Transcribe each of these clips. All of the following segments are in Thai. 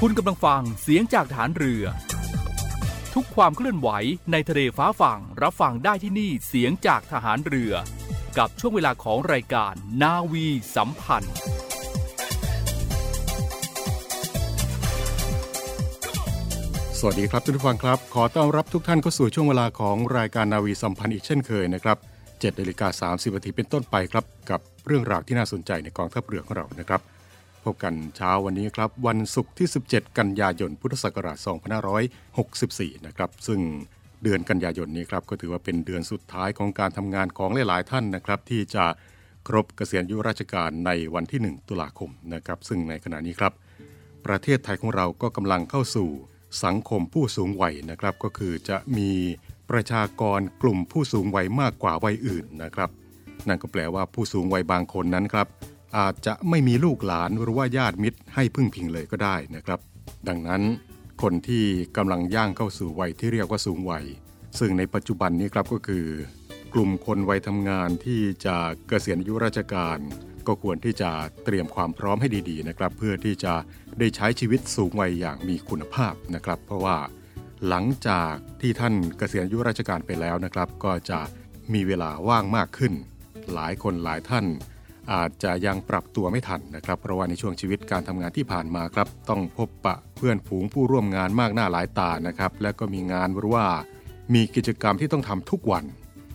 คุณกำลังฟังเสียงจากฐานเรือ ทุกความเคลื่อนไหวในทะเลฟ้าฝั่งรับฟังได้ที่นี่เสียงจากทหารเรือ กับช่วงเวลาของรายการนาวีสัมพันธ์ สวัสดีครับทุกท่านครับ ขอต้อนรับทุกท่านเข้าสู่ช่วงเวลาของรายการนาวีสัมพันธ์อีกเช่นเคยนะครับ7นาฬิกา30นาทีเป็นต้นไปครับ กับเรื่องราวที่น่าสนใจในกองทัพเรือของเรานะครับ พบกันเช้าวันนี้ครับ วันศุกร์ที่ 17 กันยายน พุทธศักราช 2564 นะครับ ซึ่งเดือนกันยายนนี้ครับ ก็ถือว่าเป็นเดือนสุดท้ายของการทำงานของหลาย ๆ ท่านนะครับ ที่จะครบเกษียณอายุราชการในวันที่ 1 ตุลาคมนะครับ ซึ่งในขณะนี้ครับ ประเทศไทยของเราก็กำลังเข้าสู่สังคมผู้สูงวัยนะครับ ก็คือจะมีประชากรกลุ่มผู้สูงวัยมากกว่าวัยอื่นนะครับ นั่นก็แปลว่าผู้สูงวัยบางคนนั้นครับ อาจจะไม่มีลูกหลานหรือว่าญาติมิตรให้พึ่งพิงเลยก็ได้นะครับ ดังนั้นคนที่กำลังย่างเข้าสู่วัยที่เรียกว่าสูงวัย ซึ่งในปัจจุบันนี้ครับก็คือ กลุ่มคนวัยทำงานที่จะเกษียณอายุราชการ ก็ควรที่จะเตรียมความพร้อมให้ดีๆนะครับ เพื่อที่จะได้ใช้ชีวิตสูงวัยอย่างมีคุณภาพนะครับ เพราะว่าหลังจากที่ท่านเกษียณอายุราชการไปแล้วนะครับ ก็จะมีเวลาว่างมากขึ้น หลายคนหลายท่าน อาจจะยังปรับตัวไม่ทันนะครับ เพราะว่าในช่วงชีวิตการทำงานที่ผ่านมาครับ ต้องพบปะเพื่อนฝูงผู้ร่วมงานมากหน้าหลายตานะครับ และก็มีงานหรือว่า มีกิจกรรมที่ต้องทำทุกวัน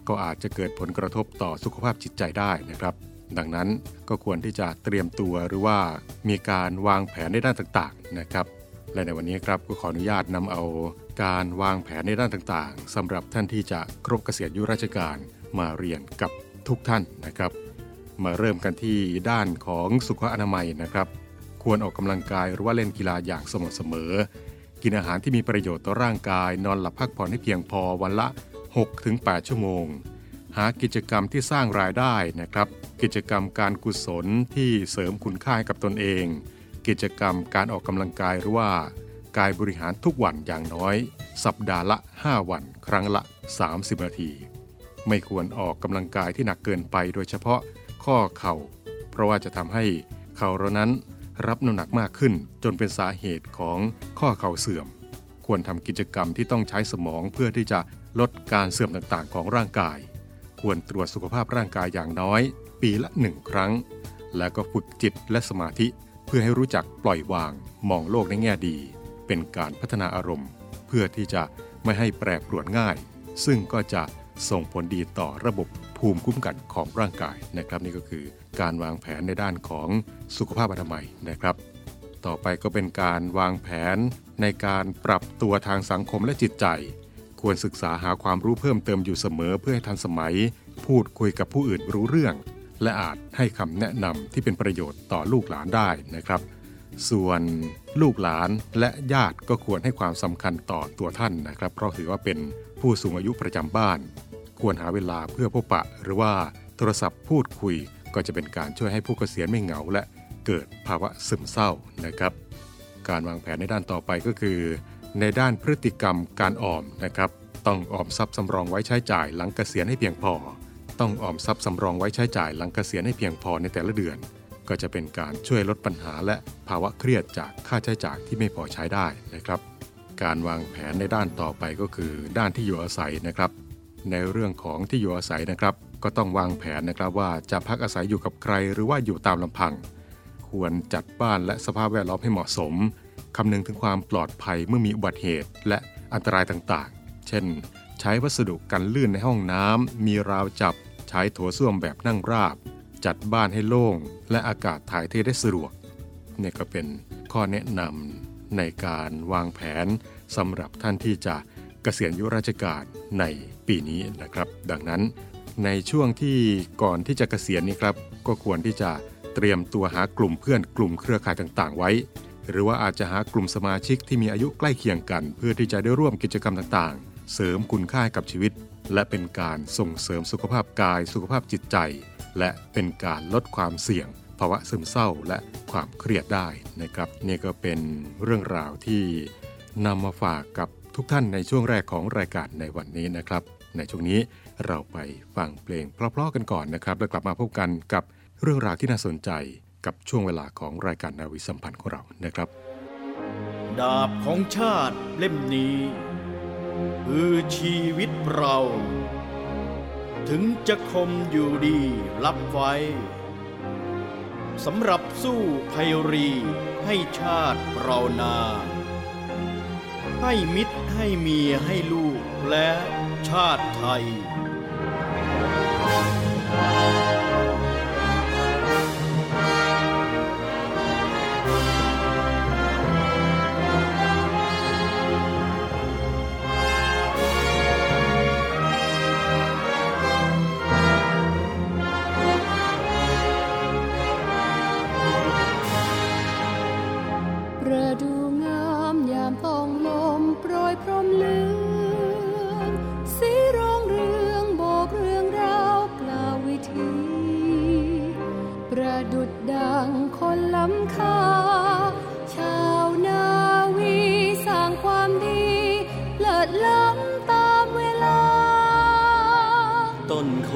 ก็อาจจะเกิดผลกระทบต่อสุขภาพจิตใจได้นะครับ ดังนั้นก็ควรที่จะเตรียมตัวหรือว่ามีการวางแผนในด้านต่างๆนะครับ และในวันนี้ครับก็ขออนุญาตนำเอาการวางแผนในด้านต่างๆสำหรับท่านที่จะครบเกษียณอายุราชการมาเรียนกับทุกท่านนะครับ มาเริ่มกันที่ด้านของสุขอนามัยนะครับ ควรออกกำลังกายหรือว่าเล่นกีฬาอย่างสม่ำเสมอ กินอาหารที่มีประโยชน์ต่อร่างกาย นอนหลับพักผ่อนให้เพียงพอวันละ 6-8 ชั่วโมง หากิจกรรมที่สร้างรายได้นะครับ กิจกรรมการกุศลที่เสริมคุณค่าให้กับตนเอง กิจกรรมการออกกำลังกายหรือว่ากายบริหารทุกวันอย่างน้อย สัปดาห์ละ 5 วัน ครั้งละ 30 นาที ไม่ควรออกกำลังกายที่หนักเกินไปโดยเฉพาะ ข้อเข่า เพราะว่าจะทำให้เข่าเรานั้นรับน้ำหนักมากขึ้น จนเป็นสาเหตุของข้อเข่าเสื่อม ควรทำกิจกรรมที่ต้องใช้สมองเพื่อที่จะลดการเสื่อมต่างๆ ของร่างกาย ควรตรวจสุขภาพร่างกายอย่างน้อย ปีละหนึ่งครั้ง แล้วก็ฝึกจิตและสมาธิเพื่อให้รู้จักปล่อยวาง มองโลกในแง่ดี เป็นการพัฒนาอารมณ์ เพื่อที่จะไม่ให้แปรปรวนง่าย ซึ่งก็จะส่งผลดีต่อระบบ ภูมิคุ้มกันของร่างกายนะครับ นี่ก็คือการวางแผนในด้านของสุขภาพอนามัยนะครับ ต่อไปก็เป็นการวางแผนในการปรับตัวทางสังคมและจิตใจ ควรศึกษาหาความรู้เพิ่มเติมอยู่เสมอเพื่อให้ทันสมัย พูดคุยกับผู้อื่นรู้เรื่อง และอาจให้คำแนะนำที่เป็นประโยชน์ต่อลูกหลานได้นะครับส่วนลูกหลานและญาติก็ควรให้ความสำคัญต่อตัวท่านนะครับ เพราะถือว่าเป็นผู้สูงอายุประจำบ้าน ควรหาเวลาเพื่อพบปะ หรือว่าโทรศัพท์พูดคุย ก็จะเป็นการช่วยให้ผู้เกษียณไม่เหงา และเกิดภาวะซึมเศร้านะครับ การวางแผนในด้านต่อไปก็คือ ในด้านพฤติกรรมการออมนะครับ ต้องออมทรัพย์สำรองไว้ใช้จ่ายหลังเกษียณให้เพียงพอ ต้องออมทรัพย์สำรองไว้ใช้จ่ายหลังเกษียณให้เพียงพอในแต่ละเดือน ก็จะเป็นการช่วยลดปัญหาและภาวะเครียดจากค่าใช้จ่ายที่ไม่พอใช้ได้นะครับการวางแผนในด้านต่อไปก็คือด้านที่อยู่อาศัยนะครับ ในเรื่องของที่อยู่อาศัยนะครับ ก็ต้องวางแผนนะครับว่าจะพักอาศัยอยู่กับใครหรือว่าอยู่ตามลำพัง ควรจัดบ้านและสภาพแวดล้อมให้เหมาะสมคำนึงถึงความปลอดภัยเมื่อมีอุบัติเหตุ และอันตรายต่างๆ เช่น ใช้วัสดุกันลื่นในห้องน้ำ มีราวจับ ใช้โถส้วมแบบนั่งราบ จัดบ้านให้โล่ง และอากาศถ่ายเทได้สะดวกนี่ก็เป็นข้อแนะนำในการวางแผนสำหรับท่านที่จะเกษียณอายุราชการใน ปีนี้นะครับ ดังนั้นในช่วงที่ก่อนที่จะเกษียณนี้ครับ ก็ควรที่จะเตรียมตัวหากลุ่มเพื่อนกลุ่มเครือข่ายต่างๆ ไว้ หรือว่าอาจจะหากลุ่มสมาชิกที่มีอายุใกล้เคียงกัน เพื่อที่จะได้ร่วมกิจกรรมต่างๆ เสริมคุณค่ากับชีวิต และเป็นการส่งเสริมสุขภาพกาย สุขภาพจิตใจ และเป็นการลดความเสี่ยง ภาวะซึมเศร้าและความเครียดได้นะครับนี่ก็เป็นเรื่องราวที่นำมาฝากกับทุกท่านในช่วงแรกของรายการในวันนี้นะครับ ในช่วงนี้เราไปฟังเพลงเพราะๆกันก่อนนะครับ แล้วกลับมาพบกันกับเรื่องราวที่น่าสนใจกับช่วงเวลาของรายการนาวิสัมพันธ์ของเรานะครับ ดาบของชาติเล่มนี้ คือชีวิตเรา ถึงจะคมอยู่ดีรับไว้สำหรับสู้ภัยรีให้ชาติเรานา ให้มิตรให้เมียให้ลูกและ ชาติไทย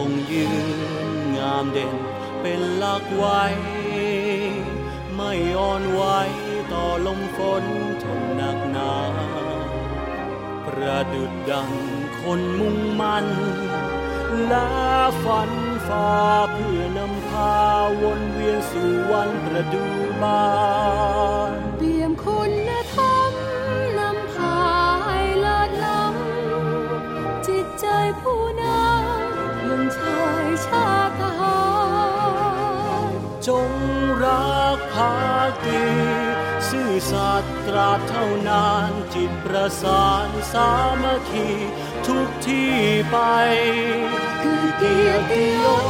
งยืนงามเด่นเป็นหลักไว้ ไม่อ่อนไหวต่อลมฝนทนหนักหนาประดุดดังคนมุ่งมั่นและฝันฝ่าเพื่อนำพาวนเวียนสู่วันประดูบาน หากีซื่อสัตย์กราบเท่านานจิตประสานสามัคคีทุกที่ไป คือเกียรติยศ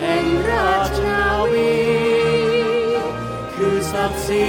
แห่งราชนาวี คือศักดิ์ศรี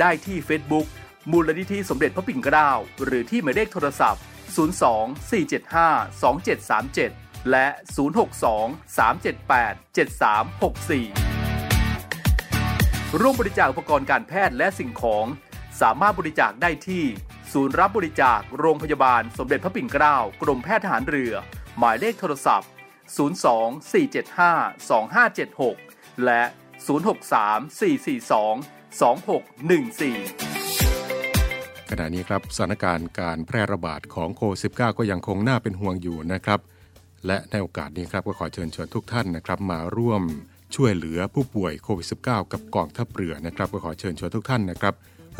ได้ที่ Facebook มูลนิธิสมเด็จพระปิ่นเกล้าหรือที่หมายเลขโทรศัพท์ 02 475 2737 และ 062 378 7364 ร่วมบริจาคอุปกรณ์การแพทย์และสิ่งของ สามารถบริจาคได้ที่ ศูนย์รับบริจาคโรงพยาบาลสมเด็จพระปิ่นเกล้ากรมแพทย์ทหารเรือ หมายเลขโทรศัพท์ 02-475-2576 และ 063442 2614 ขณะนี้ครับสถานการณ์การแพร่ระบาดของโควิด -19 ก็ยังคงน่าเป็นห่วงอยู่นะครับ และในโอกาสนี้ครับก็ขอเชิญชวนทุกท่านนะครับ มาร่วมช่วยเหลือผู้ป่วยโควิด -19 กับกองทัพเรือนะครับ ก็ขอเชิญชวนทุกท่านนะครับ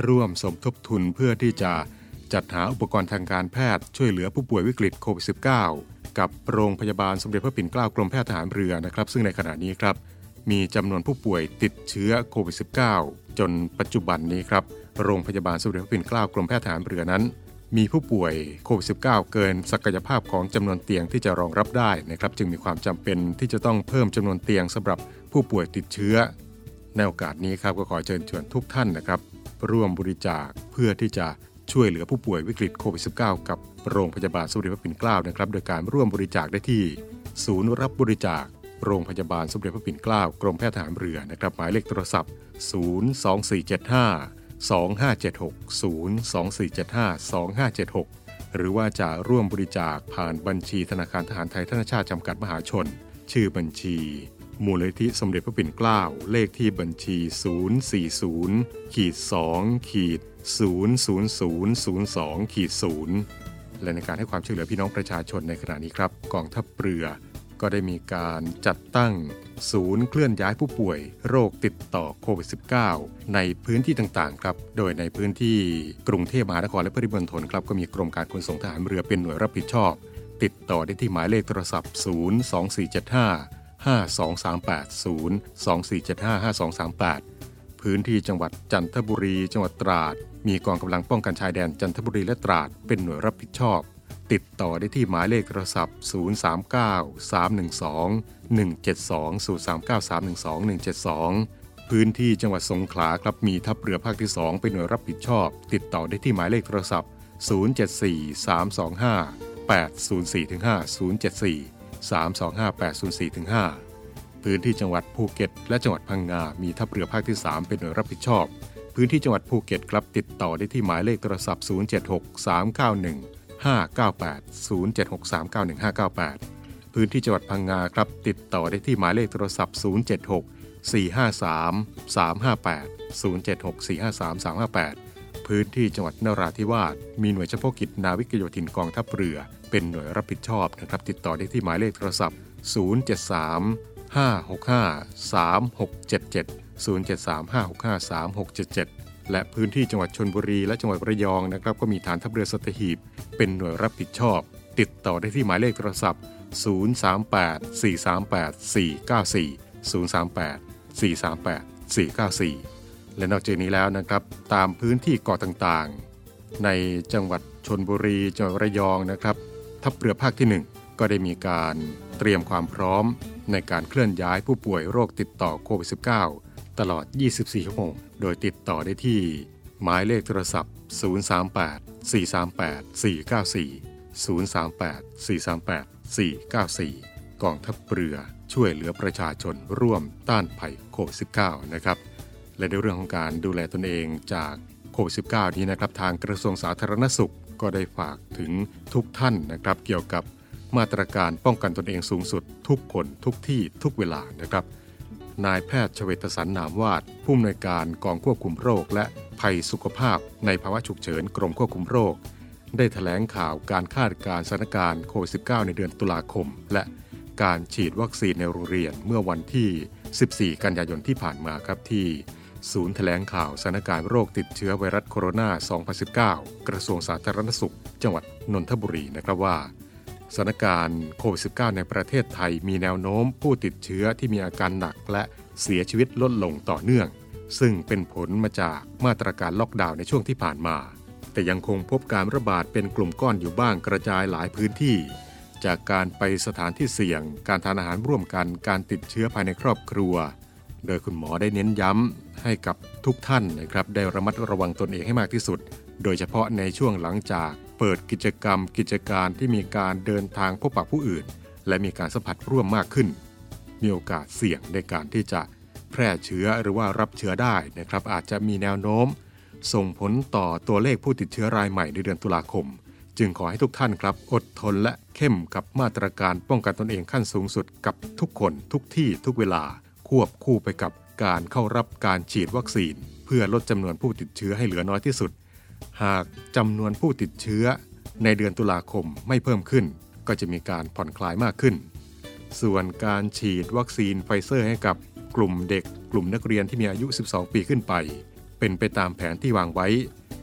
ร่วมสมทบทุนเพื่อที่จะจัดหาอุปกรณ์ทางการแพทย์ช่วยเหลือผู้ป่วยวิกฤตโควิด -19 กับโรงพยาบาลสมเด็จพระปิ่นเกล้ากรมแพทย์ทหารเรือนะครับ ซึ่งในขณะนี้ครับมีจำนวนผู้ป่วยติดเชื้อโควิด -19 จนปัจจุบันนี้ครับ โรงพยาบาลสมเด็จพระปิ่นเกล้ากรมแพทย์ทหารเรือนั้น มีผู้ป่วยโควิด -19 เกินศักยภาพของจำนวนเตียงที่จะรองรับได้นะครับ จึงมีความจำเป็นที่จะต้องเพิ่มจำนวนเตียงสำหรับผู้ป่วยติดเชื้อ ในโอกาสนี้ครับก็ขอเชิญชวนทุกท่านนะครับ ร่วมบริจาคเพื่อที่จะช่วยเหลือผู้ป่วยวิกฤตโควิด -19 กับโรงพยาบาลสมเด็จพระปิ่นเกล้านะครับ โดยการร่วมบริจาคได้ที่ ศูนย์รับบริจาค โรงพยาบาลสมเด็จพระปิ่นเกล้ากรมแพทย์ทหารเรือนะครับหมายเลขโทรศัพท์ 02475 2576 02475 2576 หรือว่าจะร่วมบริจาคผ่านบัญชีธนาคารทหารไทยธนชาติจำกัดมหาชน ชื่อบัญชี มูลนิธิสมเด็จพระปิ่นเกล้า เลขที่บัญชี 040ขีด2ขีด00002ขีด0และในการให้ความช่วยเหลือพี่น้องประชาชนในขณะนี้ครับ กองทัพเรือ ก็ได้มีการจัดตั้งศูนย์เคลื่อนย้ายผู้ป่วยโรคติดต่อโควิด -19 ในพื้นที่ต่างๆครับ โดยในพื้นที่กรุงเทพมหานครและปริมณฑลครับก็มีกรมการขนส่งทหารเรือเป็นหน่วยรับผิดชอบ ติดต่อได้ที่หมายเลขโทรศัพท์ 02475 5238 02475 5238 พื้นที่จังหวัดจันทบุรี จังหวัดตราด มีกองกำลังป้องกันชายแดนจันทบุรีและตราด เป็นหน่วยรับผิดชอบ ติดต่อได้ที่หมายเลขโทรศัพท์ 039 312 172 039 312 172พื้นที่จังหวัดสงขลาครับมีทัพเรือภาคที่ 2 เป็นหน่วยรับผิดชอบ ติดต่อได้ที่หมายเลขโทรศัพท์ 074 325 804 5 074 325 804 5พื้นที่จังหวัดภูเก็ต และจังหวัดพังงา มีทัพเรือภาคที่ 3 เป็นหน่วยรับผิดชอบ พื้นที่จังหวัดภูเก็ตครับติดต่อได้ที่หมายเลขโทรศัพท์ 076 391 598 076 391 598 พื้นที่จังหวัดพังงาครับ ติดต่อได้ที่หมายเลขโทรศัพท์ 076 453 358 076 453 358 พื้นที่จังหวัดนราธิวาสมีหน่วยเฉพาะกิจนาวิกโยธินกองทัพเรือ เป็นหน่วยรับผิดชอบนะครับ ติดต่อได้ที่หมายเลขโทรศัพท์ 073 565 3677 073 565 3677 และพื้นที่จังหวัดชนบุรีและจังหวัดระยองนะครับก็มีฐานทัพเรือสัตหีบ เป็นหน่วยรับผิดชอบ ติดต่อได้ที่หมายเลขโทรศัพท์ 038 438 494 038 438 494 และนอกจากนี้แล้วนะครับตามพื้นที่เกาะต่างๆ ในจังหวัดชนบุรีจังหวัดระยองนะครับ ทัพเรือภาคที่ 1 ก็ได้มีการเตรียมความพร้อมในการเคลื่อนย้ายผู้ป่วยโรคติดต่อโควิด -19 ตลอด 24 ชั่วโมง โดยติดต่อได้ที่ หมายเลขโทรศัพท์ 038 438 494 038 438 494 กองทัพเรือช่วยเหลือประชาชนร่วมต้านภัยโควิด -19 นะครับ และในเรื่องของการดูแลตนเองจากโควิด -19 นี้นะครับ ทางกระทรวงสาธารณสุขก็ได้ฝากถึงทุกท่านนะครับ เกี่ยวกับมาตรการป้องกันตนเองสูงสุด ทุกคนทุกที่ทุกเวลานะครับ นายแพทย์ชเวตสันนามวาดผู้อำนวยการกองควบคุมโรค และภัยสุขภาพ ในภาวะฉุกเฉินกรมควบคุมโรค ได้ถแถลงข่าวการคาดการณ์สถานการณ์โควิด -19 ในเดือนตุลาคม และการฉีดวัคซีนในโรงเรียนเมื่อวันที่ 14 กันยายนที่ผ่านมาครับที่ ศูนย์แถลงข่าวสถานการณ์โรคติดเชื้อไวรัสโคโรนา 2019 กระทรวงสาธารณสุข จังหวัดนนทบุรีนะครับว่า สถานการณ์โควิด -19 ในประเทศไทยมีแนวโน้มผู้ติดเชื้อที่มีอาการหนักและเสียชีวิตลดลงต่อเนื่อง ซึ่งเป็นผลมาจากมาตรการล็อกดาวน์ในช่วงที่ผ่านมา แต่ยังคงพบการระบาดเป็นกลุ่มก้อนอยู่บ้างกระจายหลายพื้นที่ จากการไปสถานที่เสี่ยง การทานอาหารร่วมกันการติดเชื้อภายในครอบครัว โดยคุณหมอได้เน้นย้ำให้กับทุกท่านนะครับได้ระมัดระวังตนเองให้มากที่สุด โดยเฉพาะในช่วงหลังจาก เปิดกิจกรรมกิจการที่มีการเดินทางพบปะผู้อื่น และมีการสัมผัสร่วมมากขึ้น มีโอกาสเสี่ยงในการที่จะแพร่เชื้อหรือว่ารับเชื้อได้นะครับ อาจจะมีแนวโน้ม ส่งผลต่อตัวเลขผู้ติดเชื้อรายใหม่ในเดือนตุลาคม จึงขอให้ทุกท่านครับ อดทนและเข้มกับมาตรการป้องกันตนเองขั้นสูงสุดกับทุกคนทุกที่ทุกเวลาควบคู่ไปกับการเข้ารับการฉีดวัคซีน เพื่อลดจำนวนผู้ติดเชื้อให้เหลือน้อยที่สุด หากจำนวนผู้ติดเชื้อในเดือนตุลาคมไม่เพิ่มขึ้น ก็จะมีการผ่อนคลายมากขึ้น ส่วนการฉีดวัคซีนไฟเซอร์ให้กับกลุ่มเด็ก กลุ่มนักเรียนที่มีอายุ 12 ปีขึ้นไป เป็นไปตามแผนที่วางไว้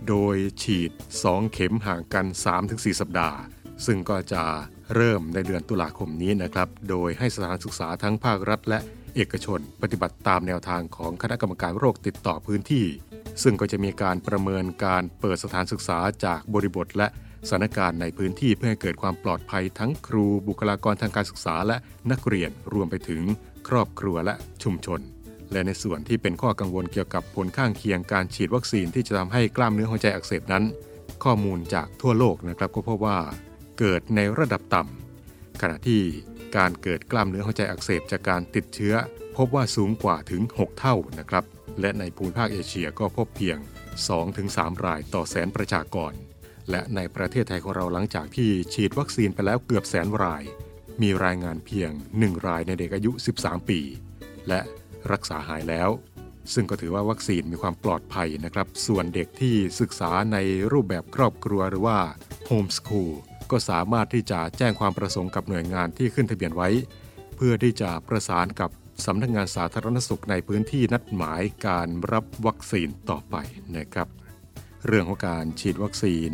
โดยฉีด 2 เข็มห่างกัน 3-4 สัปดาห์ ซึ่งก็จะเริ่มในเดือนตุลาคมนี้นะครับ โดยให้สถานศึกษาทั้งภาครัฐและเอกชน ปฏิบัติตามแนวทางของคณะกรรมการโรคติดต่อพื้นที่ ซึ่งก็จะมีการประเมินการเปิดสถานศึกษาจากบริบทและสถานการณ์ในพื้นที่เพื่อให้เกิดความปลอดภัยทั้งครูบุคลากรทางการศึกษาและนักเรียนรวมไปถึงครอบครัวและชุมชน และในส่วนที่เป็นข้อกังวลเกี่ยวกับผลข้างเคียงการฉีดวัคซีนที่จะทำให้กล้ามเนื้อหัวใจอักเสบนั้น ข้อมูลจากทั่วโลกนะครับก็พบว่าเกิดในระดับต่ำขณะที่การเกิดกล้ามเนื้อหัวใจอักเสบจากการติดเชื้อ พบว่าสูงกว่าถึง 6 เท่านะครับ และในภูมิภาคเอเชียก็พบเพียง 2-3 รายต่อแสนประชากร และในประเทศไทยของเราหลังจากที่ฉีดวัคซีนไปแล้วเกือบแสนราย มีรายงานเพียง 1 รายในเด็กอายุ 13 ปี และรักษาหายแล้ว ซึ่งก็ถือว่าวัคซีนมีความปลอดภัยนะครับ ส่วนเด็กที่ศึกษาในรูปแบบครอบครัวหรือว่าโฮมสคูลก็สามารถที่จะแจ้งความประสงค์กับหน่วยงานที่ขึ้นทะเบียนไว้ เพื่อที่จะประสานกับ สำนักงงานสาธารณสุขในพื้นที่นัดหมายการรับวัคซีนต่อไปนะครับ เรื่องของการฉีดวัคซีน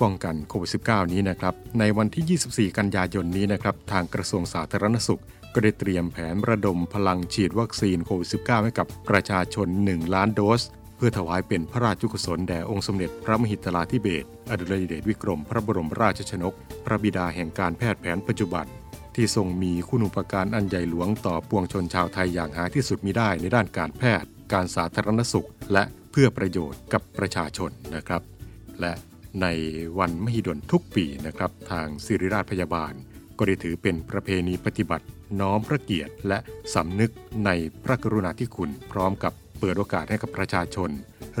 ป้องกันโควิด -19 นี้นะครับ ในวันที่ 24 กันยายนนี้นะครับ ทางกระทรวงสาธารณสุข ก็ได้เตรียมแผนระดมพลังฉีดวัคซีนโควิด -19 ให้กับประชาชน 1 ล้านโดส เพื่อถวายเป็นพระราชกุศลแด่องค์สมเด็จพระมหิดลาธิเบศรอดุลยเดชวิกรม พระบรมราชชนก พระบิดาแห่งการแพทย์แผนปัจจุบัน ที่ทรงมีคุณูปการอันใหญ่หลวงต่อปวงชนชาวไทยอย่างหาที่สุดมิได้ในด้านการแพทย์ การสาธารณสุข และเพื่อประโยชน์กับประชาชนนะครับ และในวันมหิดลทุกปีนะครับ ทางศิริราชพยาบาล ก็ได้ถือเป็นประเพณีปฏิบัติน้อมพระเกียรติ และสำนึกในพระกรุณาธิคุณ พร้อมกับเปิดโอกาสให้กับประชาชน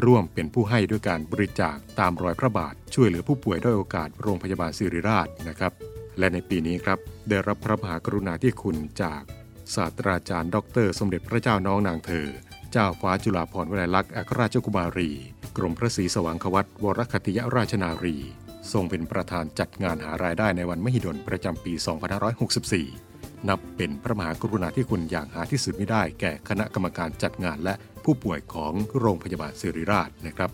ร่วมเป็นผู้ให้ด้วยการบริจาคตามรอยพระบาท ช่วยเหลือผู้ป่วยด้วยโอกาสโรงพยาบาลศิริราชนะครับ และในปีนี้ครับได้รับพระมหากรุณาธิคุณจากศาสตราจารย์ ดร สมเด็จพระเจ้าน้องนางเธอ เจ้าฟ้าจุฬาภรณ์วลัยลักษณ์อัครราชกุมารี กรมพระศรีสว่างควัตวรคติยราชนารี ทรงเป็นประธานจัดงานหารายได้ในวันมหิดลประจำปี 2564 นับเป็นพระมหากรุณาธิคุณอย่างหาที่สุดไม่ได้แก่คณะกรรมการจัดงานและผู้ป่วยของโรงพยาบาลศิริราชนะครับ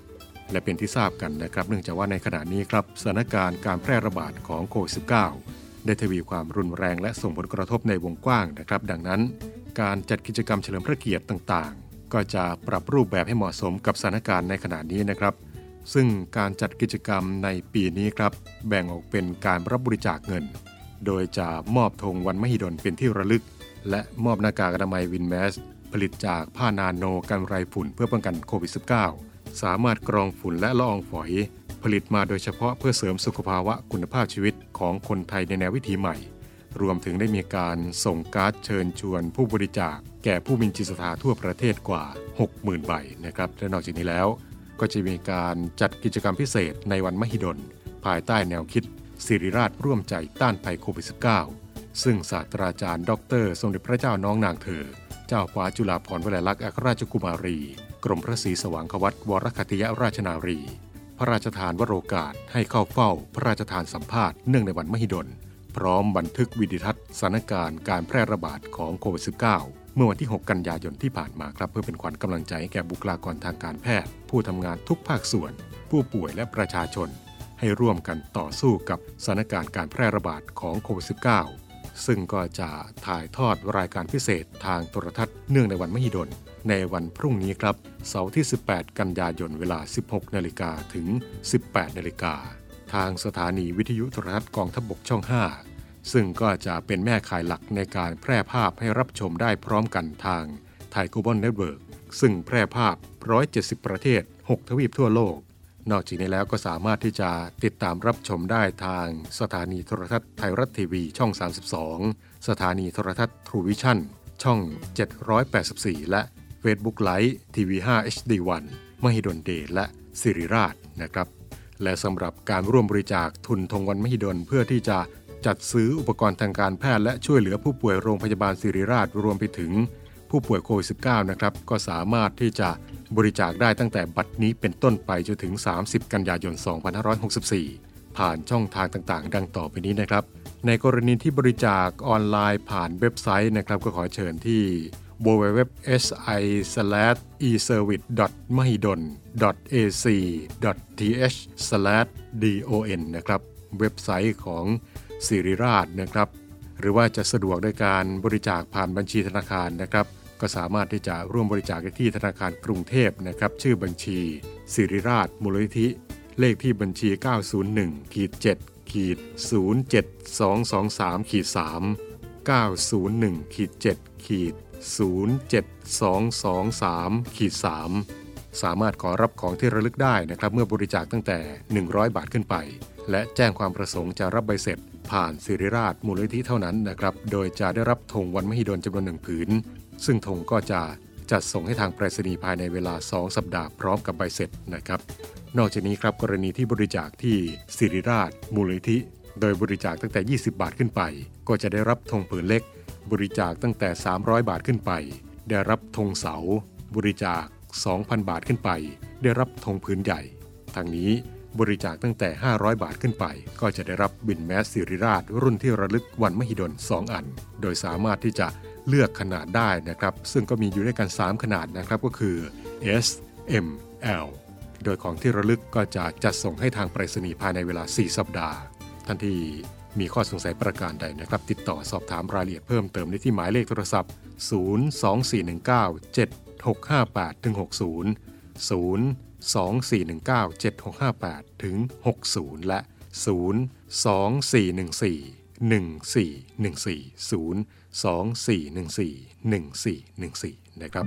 และเป็นที่ทราบกันนะครับ เนื่องจากว่าในขณะนี้ครับสถานการณ์การแพร่ระบาดของโควิด -19 ได้ทวีความรุนแรงและส่งผลกระทบในวงกว้างนะครับ ดังนั้น การจัดกิจกรรมเฉลิมพระเกียรติต่างๆ ก็จะปรับรูปแบบให้เหมาะสมกับสถานการณ์ในขณะนี้นะครับ ซึ่งการจัดกิจกรรมในปีนี้ครับ แบ่งออกเป็นการรับบริจาคเงิน โดยจะมอบธงวันมหิดลเป็นที่ระลึก และมอบหน้ากากอนามัยวินแมสผลิตจากผ้านาโนกันไรฝุ่นเพื่อป้องกันโควิด -19 สามารถกรองฝุ่นและละอองฝอย ผลิตมาโดยเฉพาะเพื่อเสริมสุขภาวะคุณภาพชีวิตของคนไทยในแนววิถีใหม่ รวมถึงได้มีการส่งการ์ดเชิญชวน ผู้บริจาค แก่ผู้มีจิตศรัทธาทั่วประเทศกว่า 60,000 ใบนะครับและนอกจากนี้แล้ว ก็จะมีการจัดกิจกรรมพิเศษในวันมหิดล ภายใต้แนวคิดสิริราชร่วมใจต้านภัยโควิด -19 ซึ่งศาสตราจารย์ ดร สมเด็จพระเจ้าน้องนางเธอ เจ้าฟ้าจุฬาภรณ์วลัยลักษณ์อัครราชกุมารี กรมพระศรีสว่างควัตวรคติยราชนารี พระราชทานวโรกาสให้เข้าเฝ้า พระราชทานสัมภาษณ์เนื่องในวันมหิดล พร้อมบันทึกวิดิทัศน์สถานการณ์การแพร่ระบาดของโควิด -19 เมื่อวันที่ 6 กันยายนที่ผ่านมาครับ เพื่อเป็นขวัญกำลังใจแก่บุคลากรทางการแพทย์ ผู้ทำงานทุกภาคส่วน ผู้ป่วยและประชาชน ให้ร่วมกันต่อสู้กับสถานการณ์การแพร่ระบาดของโควิด -19 ซึ่งก็จะถ่ายทอดรายการพิเศษทางโทรทัศน์เนื่องในวันมหิดล ในวันพรุ่งนี้ครับ เสาร์ที่ 18 กันยายนเวลา 16 นาฬิกาถึง 18 นาฬิกา ทางสถานีวิทยุโทรทัศน์กองทัพบกช่อง 5 ซึ่งก็จะเป็นแม่ข่ายหลักในการแพร่ภาพให้รับชมได้พร้อมกันทาง Thai Global Network ซึ่งแพร่ภาพ 170 ประเทศ 6 ทวีปทั่วโลก นอกจากนี้แล้วก็สามารถที่จะติดตามรับชมได้ทางสถานีโทรทัศน์ไทยรัฐทีวีช่อง 32 สถานีโทรทัศน์ทรูวิชั่นช่อง 784 และ Facebook ไลฟ์ทีวี5 HD1 มหิดลเดชและสิริราชนะครับ และสำหรับการร่วมบริจาคทุนธงวันมหิดลเพื่อที่จะจัดซื้ออุปกรณ์ทางการแพทย์และช่วยเหลือผู้ป่วยโรงพยาบาลสิริราชรวมไปถึงผู้ป่วยโควิด -19 นะครับ ก็สามารถที่จะบริจาคได้ตั้งแต่บัดนี้เป็นต้นไปจนถึง 30 กันยายน 2564 ผ่านช่องทางต่างๆ ดังต่อไปนี้นะครับ ในกรณีที่บริจาคออนไลน์ผ่านเว็บไซต์นะครับ ก็ขอเชิญที่ www.si-e-service.mahidol.ac.th/don นะครับ เว็บไซต์ของสิริราชนะครับ หรือว่าจะสะดวกด้วยการบริจาคผ่านบัญชีธนาคารนะครับ ก็สามารถที่จะร่วมบริจาคที่ธนาคารกรุงเทพนะครับ ชื่อบัญชี สิริราชมูลนิธิ เลขที่บัญชี 901ขีด7ขีด07223ขีด3 901ขีด7ขีด 07223ขีด3สามารถขอรับของที่ระลึกได้นะครับ เมื่อบริจาคตั้งแต่ 100 บาทขึ้นไป และแจ้งความประสงค์จะรับใบเสร็จ ผ่านสิริราชมูลนิธิเท่านั้นนะครับ โดยจะได้รับธงวันมหิดลจำนวนหนึ่งผืน ซึ่งธงก็จะจัดส่งให้ทางไปรษณีย์ภายในเวลา 2 สัปดาห์พร้อมกับใบเสร็จนะครับ นอกจากนี้ครับกรณีที่บริจาคที่สิริราชมูลนิธิ โดยบริจาคตั้งแต่ 20 บาทขึ้นไป ก็จะได้รับธงผืนเล็ก บริจาคตั้งแต่ 300 บาทขึ้นไป ได้รับธงเสา บริจาค 2,000 บาทขึ้นไป ได้รับธงผืนใหญ่ ทางนี้บริจาคตั้งแต่ 500 บาทขึ้นไป ก็จะได้รับบินแมสสิริราช รุ่นที่ระลึกวันมหิดล 2 อัน โดยสามารถที่จะเลือกขนาดได้นะครับ ซึ่งก็มีอยู่ด้วยกัน 3 ขนาดนะครับก็คือ S M L โดยของที่ระลึกก็จะจัดส่งให้ทางไปรษณีย์ภายในเวลา 4 สัปดาห์ท่านที่ มีข้อสงสัยประการใดนะครับ ติดต่อสอบถามรายละเอียดเพิ่มเติมได้ที่หมายเลขโทรศัพท์ 024197658ถึง60 024197658ถึง60 และ 024141414 024141414 นะครับ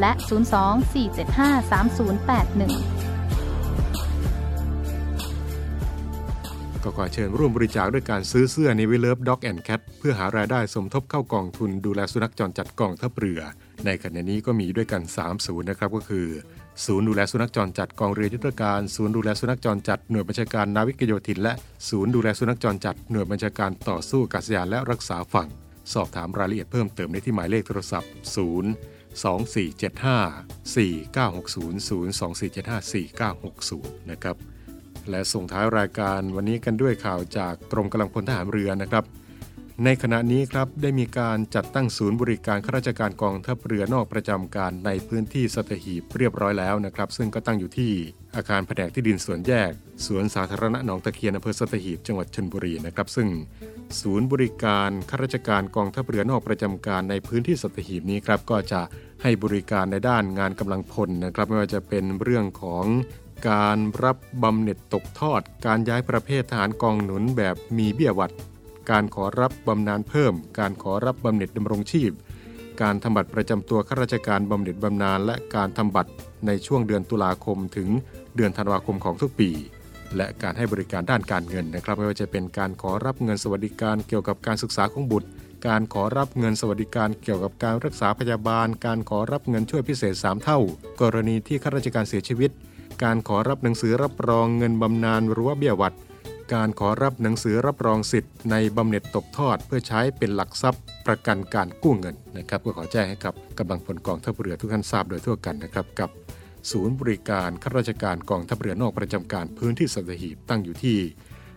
และ 024753081ก็ขอเชิญร่วมบริจาคด้วยการซื้อเสื้อ Navy Love Dog and Cat เพื่อหารายได้สมทบเข้ากองทุนดูแลสุนัขจรจัดกองทัพเรือ ในขณะนี้ก็มีด้วยกัน 3 ศูนย์นะครับก็คือ ศูนย์ดูแลสุนัขจรจัดกองเรือยุทธการ ศูนย์ดูแลสุนัขจรจัดหน่วยบัญชาการนาวิกโยธิน และศูนย์ดูแลสุนัขจรจัดหน่วยบัญชาการต่อสู้กาศยานและรักษาฝั่ง สอบถามรายละเอียดเพิ่มเติมได้ที่หมายเลขโทรศัพท์ 0 2475 4960 0 2475 4960 นะครับ และส่งท้ายรายการวันนี้กันด้วยข่าวจากกรมกำลังพลทหารเรือนะครับ ในขณะนี้ครับได้มีการจัดตั้งศูนย์บริการข้าราชการกองทัพเรือนอกประจำการในพื้นที่สัตหีบเรียบร้อยแล้วนะครับ ซึ่งก็ตั้งอยู่ที่อาคารแผนกที่ดินสวนแยก สวนสาธารณะหนองตะเคียนอำเภอสัตหีบจังหวัดชลบุรีนะครับ ซึ่ง ศูนย์บริการข้าราชการกองทัพเรือนอกประจำการในพื้นที่สัตหีบนี้ครับก็จะให้บริการในด้านงานกำลังพลนะครับ ไม่ว่าจะเป็นเรื่องของการรับบำเหน็จตกทอด การย้ายประเภททหารกองหนุนแบบมีเบี้ยวัด การขอรับบำนาญเพิ่ม การขอรับบำเหน็จดำรงชีพ การทำบัตรประจำตัวข้าราชการบำเหน็จบำนาญและการทำบัตรในช่วงเดือนตุลาคมถึงเดือนธันวาคมของทุกปี และการให้บริการด้านการเงินนะครับ ไม่ว่าจะเป็นการขอรับเงินสวัสดิการเกี่ยวกับการศึกษาของบุตร การขอรับเงินสวัสดิการเกี่ยวกับการรักษาพยาบาล การขอรับเงินช่วยพิเศษ 3 เท่า กรณีที่ข้าราชการเสียชีวิต การขอรับหนังสือรับรองเงินบำนาญรือว่าเบี้ยวัดการขอรับหนังสือรับรองสิทธิ์ในบำเหน็จตกทอด เพื่อใช้เป็นหลักทรัพย์ ประกันการกู้เงินนะครับก็ขอแจ้งให้กับกำลังพลกองทัพเรือทุกท่านทราบโดยทั่วกันนะครับกับ ศูนย์บริการข้าราชการกองทัพเรือนอกประจำการพื้นที่สัตหีบตั้งอยู่ที่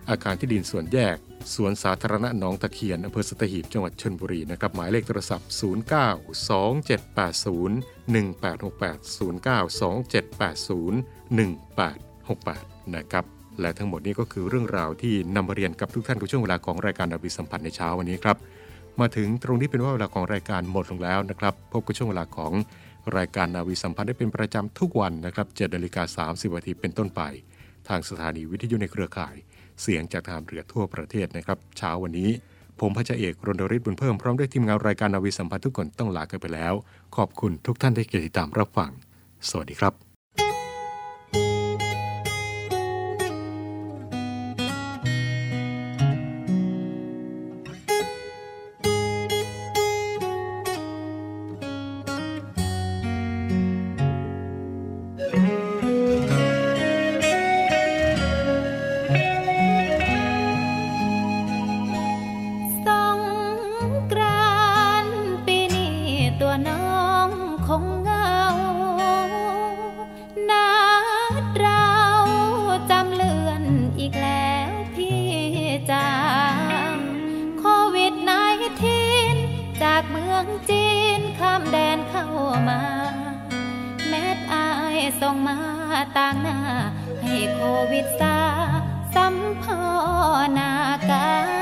อาคารที่ดินส่วนแยก สวนสาธารณะหนองตะเคียนอำเภอสัตหีบจังหวัดชลบุรีนะครับหมายเลขโทรศัพท์ 09 2780 1868 09 2780 1868 นะครับและทั้งหมดนี้ก็คือเรื่องราวที่นำมาเรียนกับทุกท่านกับช่วงเวลาของรายการนาวีสัมพันธ์ในเช้าวันนี้ครับมาถึงตรงนี้เป็นว่าเวลาของรายการหมดลงแล้วนะครับพบกับช่วงเวลาของ รายการนาวีสัมพันธ์ได้เป็นประจำทุกวันนะครับ7นาฬิกา30นาทีเป็นต้นไป ทางสถานีวิทยุในเครือข่าย เสียงจากทางเรือทั่วประเทศนะครับเช้าวันนี้ ผมพระเจ้าเอกรณริศบุญเพิ่มพร้อมด้วยทีมงานรายการนาวีสัมพันธ์ทุกคนต้องลากันไปแล้ว ขอบคุณทุกท่านที่ติดตามรับฟัง สวัสดีครับ จางโควิดนทินจากเมืองจีนข้ามแดนเข้ามา แมทอายส่งมาต่างหน้า ให้โควิดซาสัมพอนาการ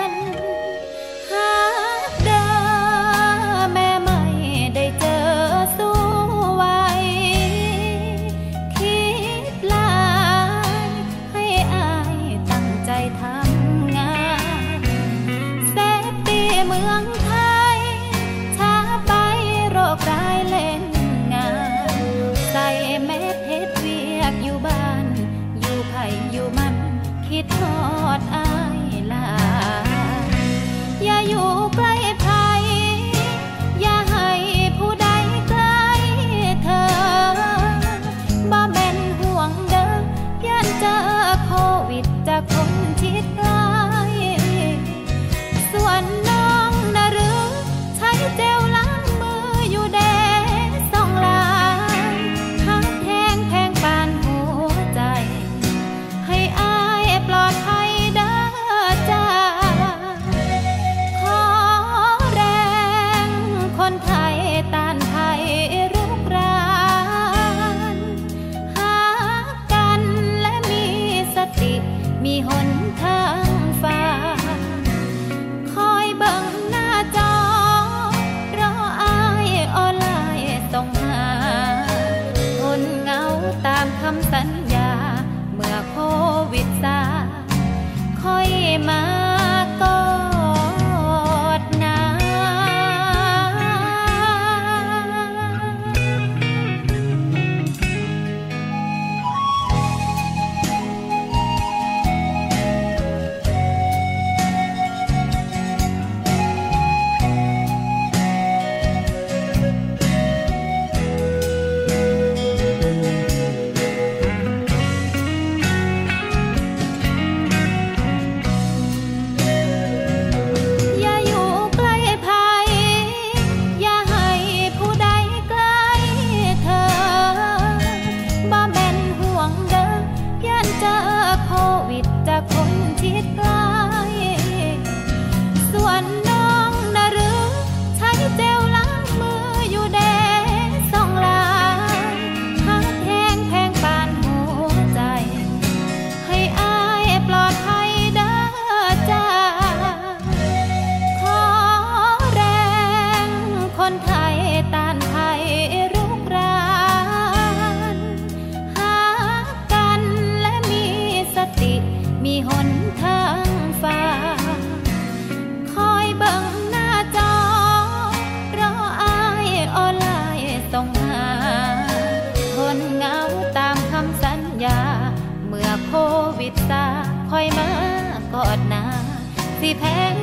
ม